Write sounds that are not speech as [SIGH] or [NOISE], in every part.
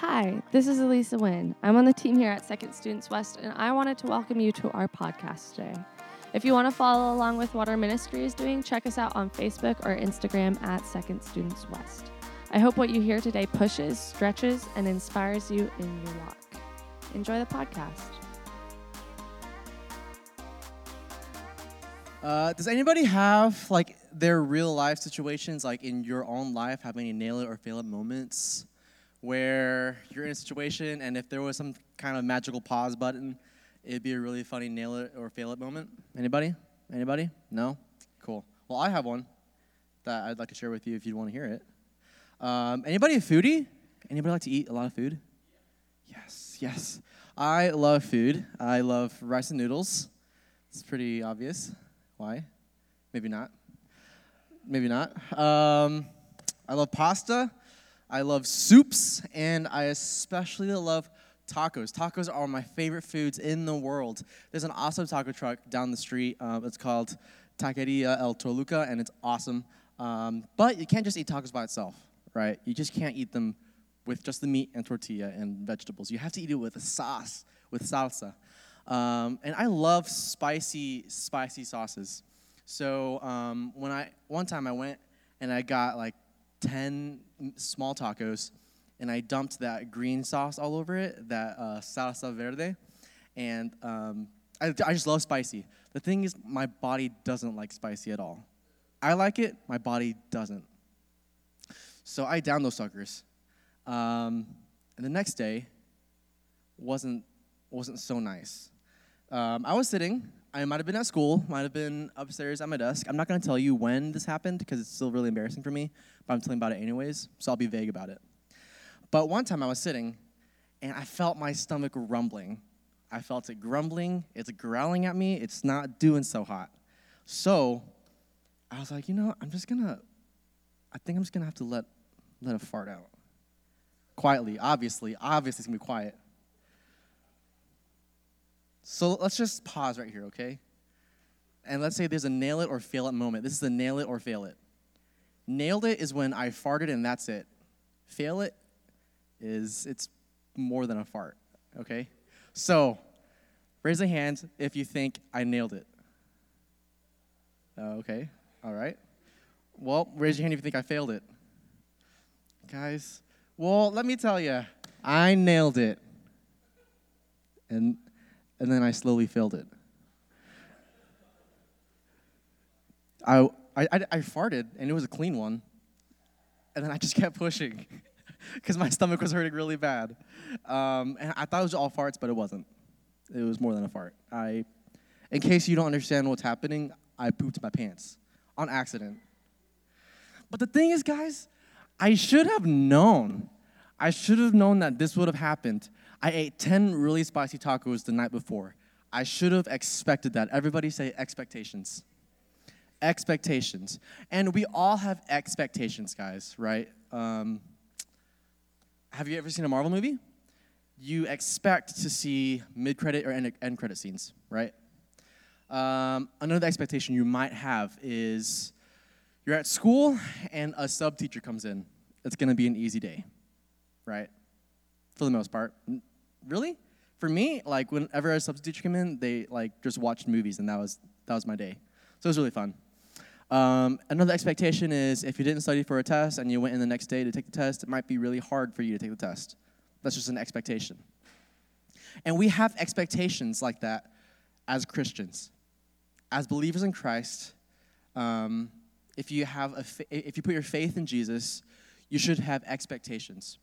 Hi, this is Elisa Wynn. I'm on the team here at Second Students West, and I wanted to welcome you to our podcast today. If you want to follow along with what our ministry is doing, check us out on Facebook or Instagram at Second Students West. I hope what you hear today pushes, stretches, and inspires you in your walk. Enjoy the podcast. Uh, does anybody have like their real life situations, like in your own life, have any nail it or fail it moments where you're in a situation and if there was some kind of magical pause button, it'd be a really funny nail it or fail it moment? Anybody? Anybody? No? Cool. Well, I have one that I'd like to share with you if you'd want to hear it. Um, anybody a foodie? Anybody like to eat a lot of food? Yes, yes. I love food. I love rice and noodles. It's pretty obvious. Why? Maybe not. Maybe not. Um, I love pasta. I love soups, and I especially love tacos. Tacos are my favorite foods in the world. There's an awesome taco truck down the street. Um, it's called Taqueria El Toluca, and it's awesome. Um, but you can't just eat tacos by itself, right? You just can't eat them with just the meat and tortilla and vegetables. You have to eat it with a sauce, with salsa. Um, and I love spicy, spicy sauces. So um, when I one time I went and I got like 10 small tacos and I dumped that green sauce all over it, that uh, salsa verde. And um, I, I just love spicy. The thing is, my body doesn't like spicy at all. I like it, my body doesn't. So I downed those suckers. Um, and the next day wasn't, wasn't so nice. Um, I was sitting, I might have been at school, might have been upstairs at my desk. I'm not going to tell you when this happened because it's still really embarrassing for me, but I'm telling about it anyways, so I'll be vague about it. But one time I was sitting and I felt my stomach rumbling. I felt it grumbling, it's growling at me, it's not doing so hot. So I was like, you know, I'm just gonna, I think I'm just gonna have to let, let a fart out. Quietly, obviously, obviously it's gonna be quiet. So let's just pause right here, okay? And let's say there's a nail it or fail it moment. This is a nail it or fail it. Nailed it is when I farted and that's it. Fail it is it's more than a fart, okay? So, raise a hand if you think I nailed it. Uh, okay, all right. Well, raise your hand if you think I failed it. Guys, well, let me tell you, I nailed it. And, and then I slowly failed it. I, I, I, I farted, and it was a clean one. And then I just [LAUGHS] kept pushing. because my stomach was hurting really bad. Um, and I thought it was all farts, but it wasn't. It was more than a fart. I, in case you don't understand what's happening, I pooped my pants on accident. But the thing is, guys, I should have known. I should have known that this would have happened. I ate 10 really spicy tacos the night before. I should have expected that. Everybody say expectations. Expectations. And we all have expectations, guys, right? Um, have you ever seen a Marvel movie? You expect to see mid credit or end, end credit scenes, right? Um, another expectation you might have is you're at school and a sub teacher comes in. It's going to be an easy day, right? For the most part. Really? For me, like whenever a sub teacher came in, they like just watched movies and that was that was my day. So it was really fun. Um, another expectation is if you didn't study for a test and you went in the next day to take the test, it might be really hard for you to take the test. That's just an expectation. And we have expectations like that as Christians. As believers in Christ, um, if, you have a if you put your faith in Jesus, you should have expectations.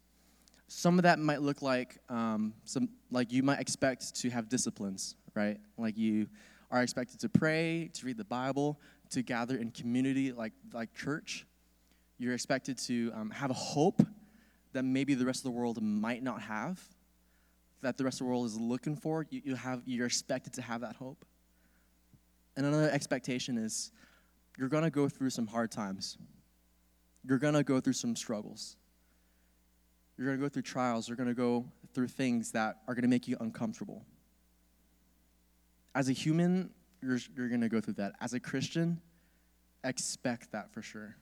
Some of that might look like um, some like you might expect to have disciplines, right? Like you are expected to pray, to read the Bible, to gather in community like, like church. You're expected to um, have a hope that maybe the rest of the world might not have, that the rest of the world is looking for. You, you have, you're expected to have that hope. And another expectation is you're to go through some hard times. You're to go through some struggles. You're going to go through trials. You're going to go through things that are going to make you uncomfortable. As a human, you're, you're going to go through that. As a Christian, expect that for sure.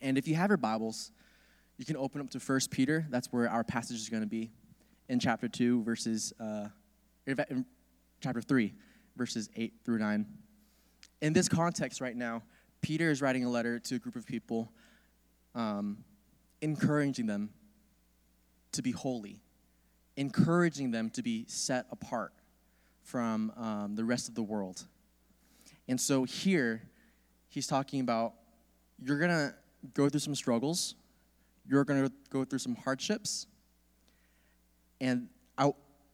And if you have your Bibles, you can open up to 1 Peter. That's where our passage is going to be in chapter 2, verses, uh, in chapter 3, verses 8 through 9. In this context right now, Peter is writing a letter to a group of people, um, encouraging them to be holy, encouraging them to be set apart from um, the rest of the world. And so here, he's talking about you're going to go through some struggles, you're going to go through some hardships, and I,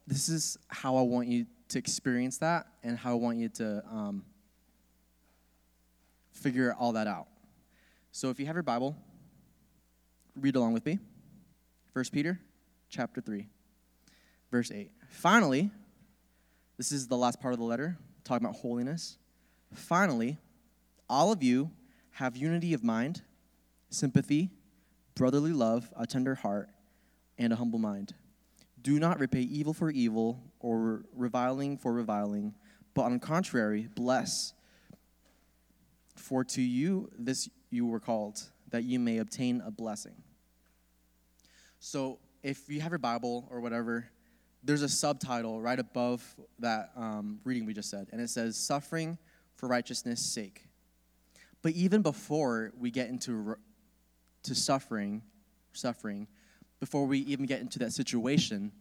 this is how I want you to experience that and how I want you to um, figure all that out. So if you have your Bible, read along with me. 1 Peter chapter 3, verse 8. Finally, this is the last part of the letter, talking about holiness. Finally, all of you have unity of mind, sympathy, brotherly love, a tender heart, and a humble mind. Do not repay evil for evil or reviling for reviling, but on the contrary, bless. For to you this you were called, that you may obtain a blessing. So, if you have your Bible or whatever, there's a subtitle right above that um, reading we just said, and it says, Suffering for righteousness' sake. But even before we get into to suffering, suffering, before we even get into that situation,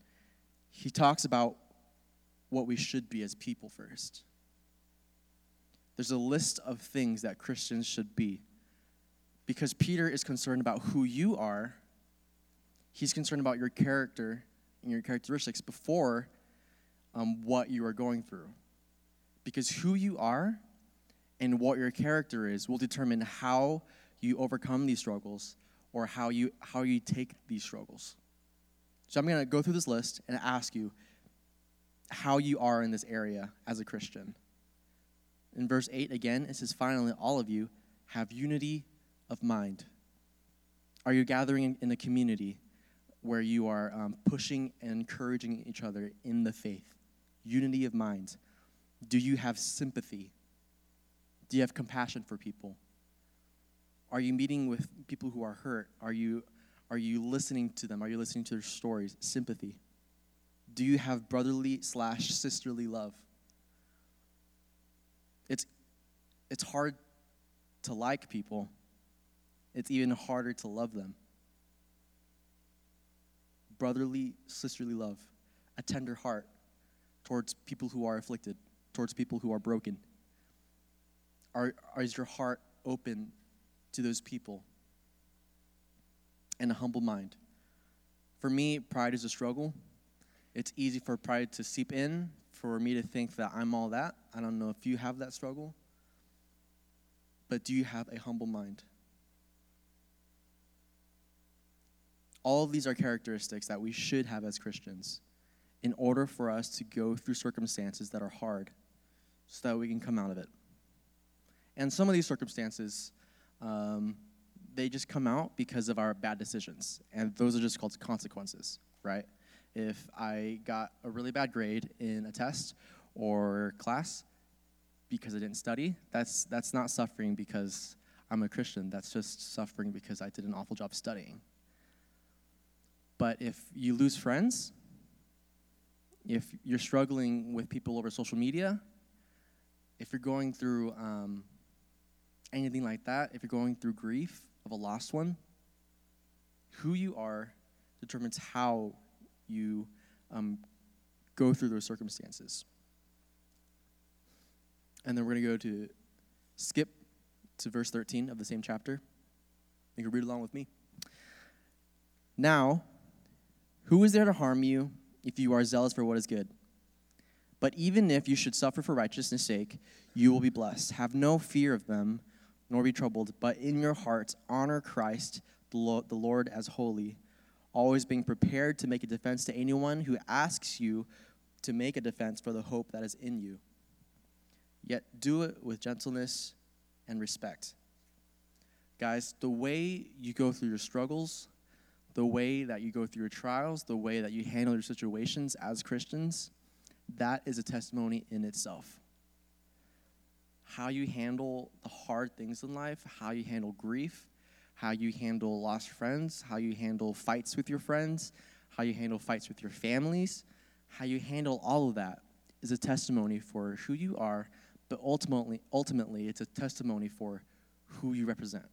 he talks about what we should be as people first. There's a list of things that Christians should be. Because Peter is concerned about who you are, he's concerned about your character and your characteristics before um, what you are going through. Because who you are and what your character is will determine how you overcome these struggles or how you how you take these struggles. So I'm going to go through this list and ask you how you are in this area as a Christian. In verse 8 again, it says finally all of you have unity of mind. Are you gathering in a community where you are um, pushing and encouraging each other in the faith? Unity of mind. Do you have sympathy? Do you have compassion for people? Are you meeting with people who are hurt? Are you, are you listening to them? Are you listening to their stories? Sympathy. Do you have brotherly slash sisterly love? It's, it's hard to like people, it's even harder to love them. Brotherly, sisterly love, a tender heart towards people who are afflicted, towards people who are broken. Are, is your heart open to those people and a humble mind. For me, pride is a struggle. It's easy for pride to seep in, for me to think that I'm all that. I don't know if you have that struggle. But do you have a humble mind? All of these are characteristics that we should have as Christians in order for us to go through circumstances that are hard so that we can come out of it. And some of these circumstances um, they just come out because of our bad decisions. And those are just called consequences, right? If I got a really bad grade in a test or class because I didn't study, that's, that's not suffering because I'm a Christian. That's just suffering because I did an awful job studying. But if you lose friends, if you're struggling with people over social media, if you're going through um, anything like that, if you're going through grief of a lost one, who you are determines how you um, go through those circumstances. And then we're going to go to skip to verse 13 of the same chapter. You can read along with me. Now, who is there to harm you if you are zealous for what is good? But even if you should suffer for righteousness' sake, you will be blessed. Have no fear of them nor be troubled, but in your hearts honor Christ, the Lord, as holy, always being prepared to make a defense to anyone who asks you to make a defense for the hope that is in you. Yet do it with gentleness and respect. Guys, the way you go through your struggles, the way that you go through your trials, the way that you handle your situations as Christians, that is a testimony in itself how you handle the hard things in life, how you handle grief, how you handle lost friends, how you handle fights with your friends, how you handle fights with your families, how you handle all of that is a testimony for who you are, but ultimately ultimately it's a testimony for who you represent.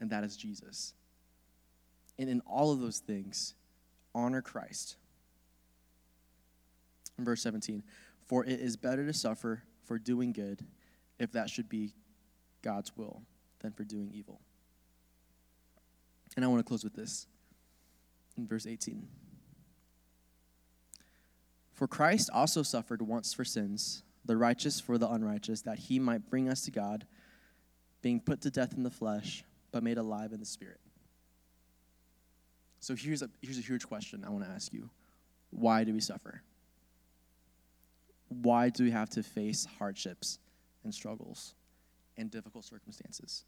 And that is Jesus. And in all of those things, honor Christ. In verse 17, for it is better to suffer for doing good, if that should be God's will, than for doing evil. And I want to close with this in verse 18. For Christ also suffered once for sins, the righteous for the unrighteous, that he might bring us to God, being put to death in the flesh, but made alive in the spirit. So here's a, here's a huge question I want to ask you Why do we suffer? Why do we have to face hardships and struggles and difficult circumstances?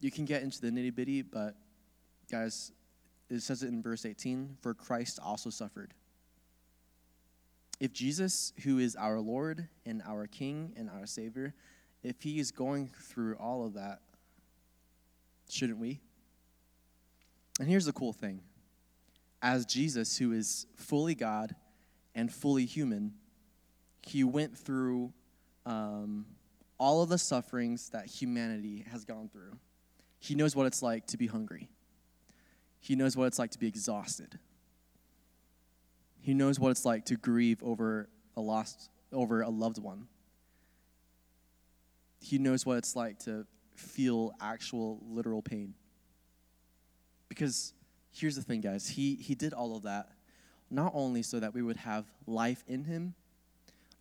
You can get into the nitty bitty, but guys, it says it in verse 18 for Christ also suffered. If Jesus, who is our Lord and our King and our Savior, if he is going through all of that, shouldn't we? And here's the cool thing as Jesus, who is fully God and fully human, he went through um, all of the sufferings that humanity has gone through. He knows what it's like to be hungry. He knows what it's like to be exhausted. He knows what it's like to grieve over a lost over a loved one. He knows what it's like to feel actual literal pain. Because here's the thing, guys. He he did all of that not only so that we would have life in him,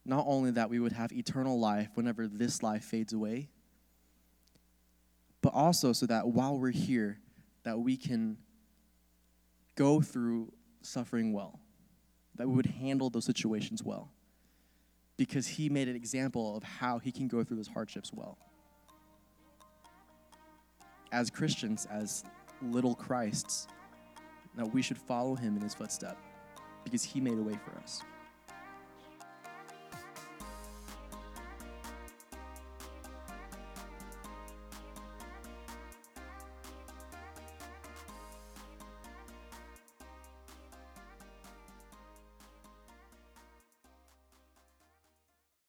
not only that we would have eternal life whenever this life fades away, but also so that while we're here, that we can go through suffering well, that we would handle those situations well. Because he made an example of how he can go through those hardships well. As Christians, as little Christs, that we should follow him in his footstep because he made a way for us.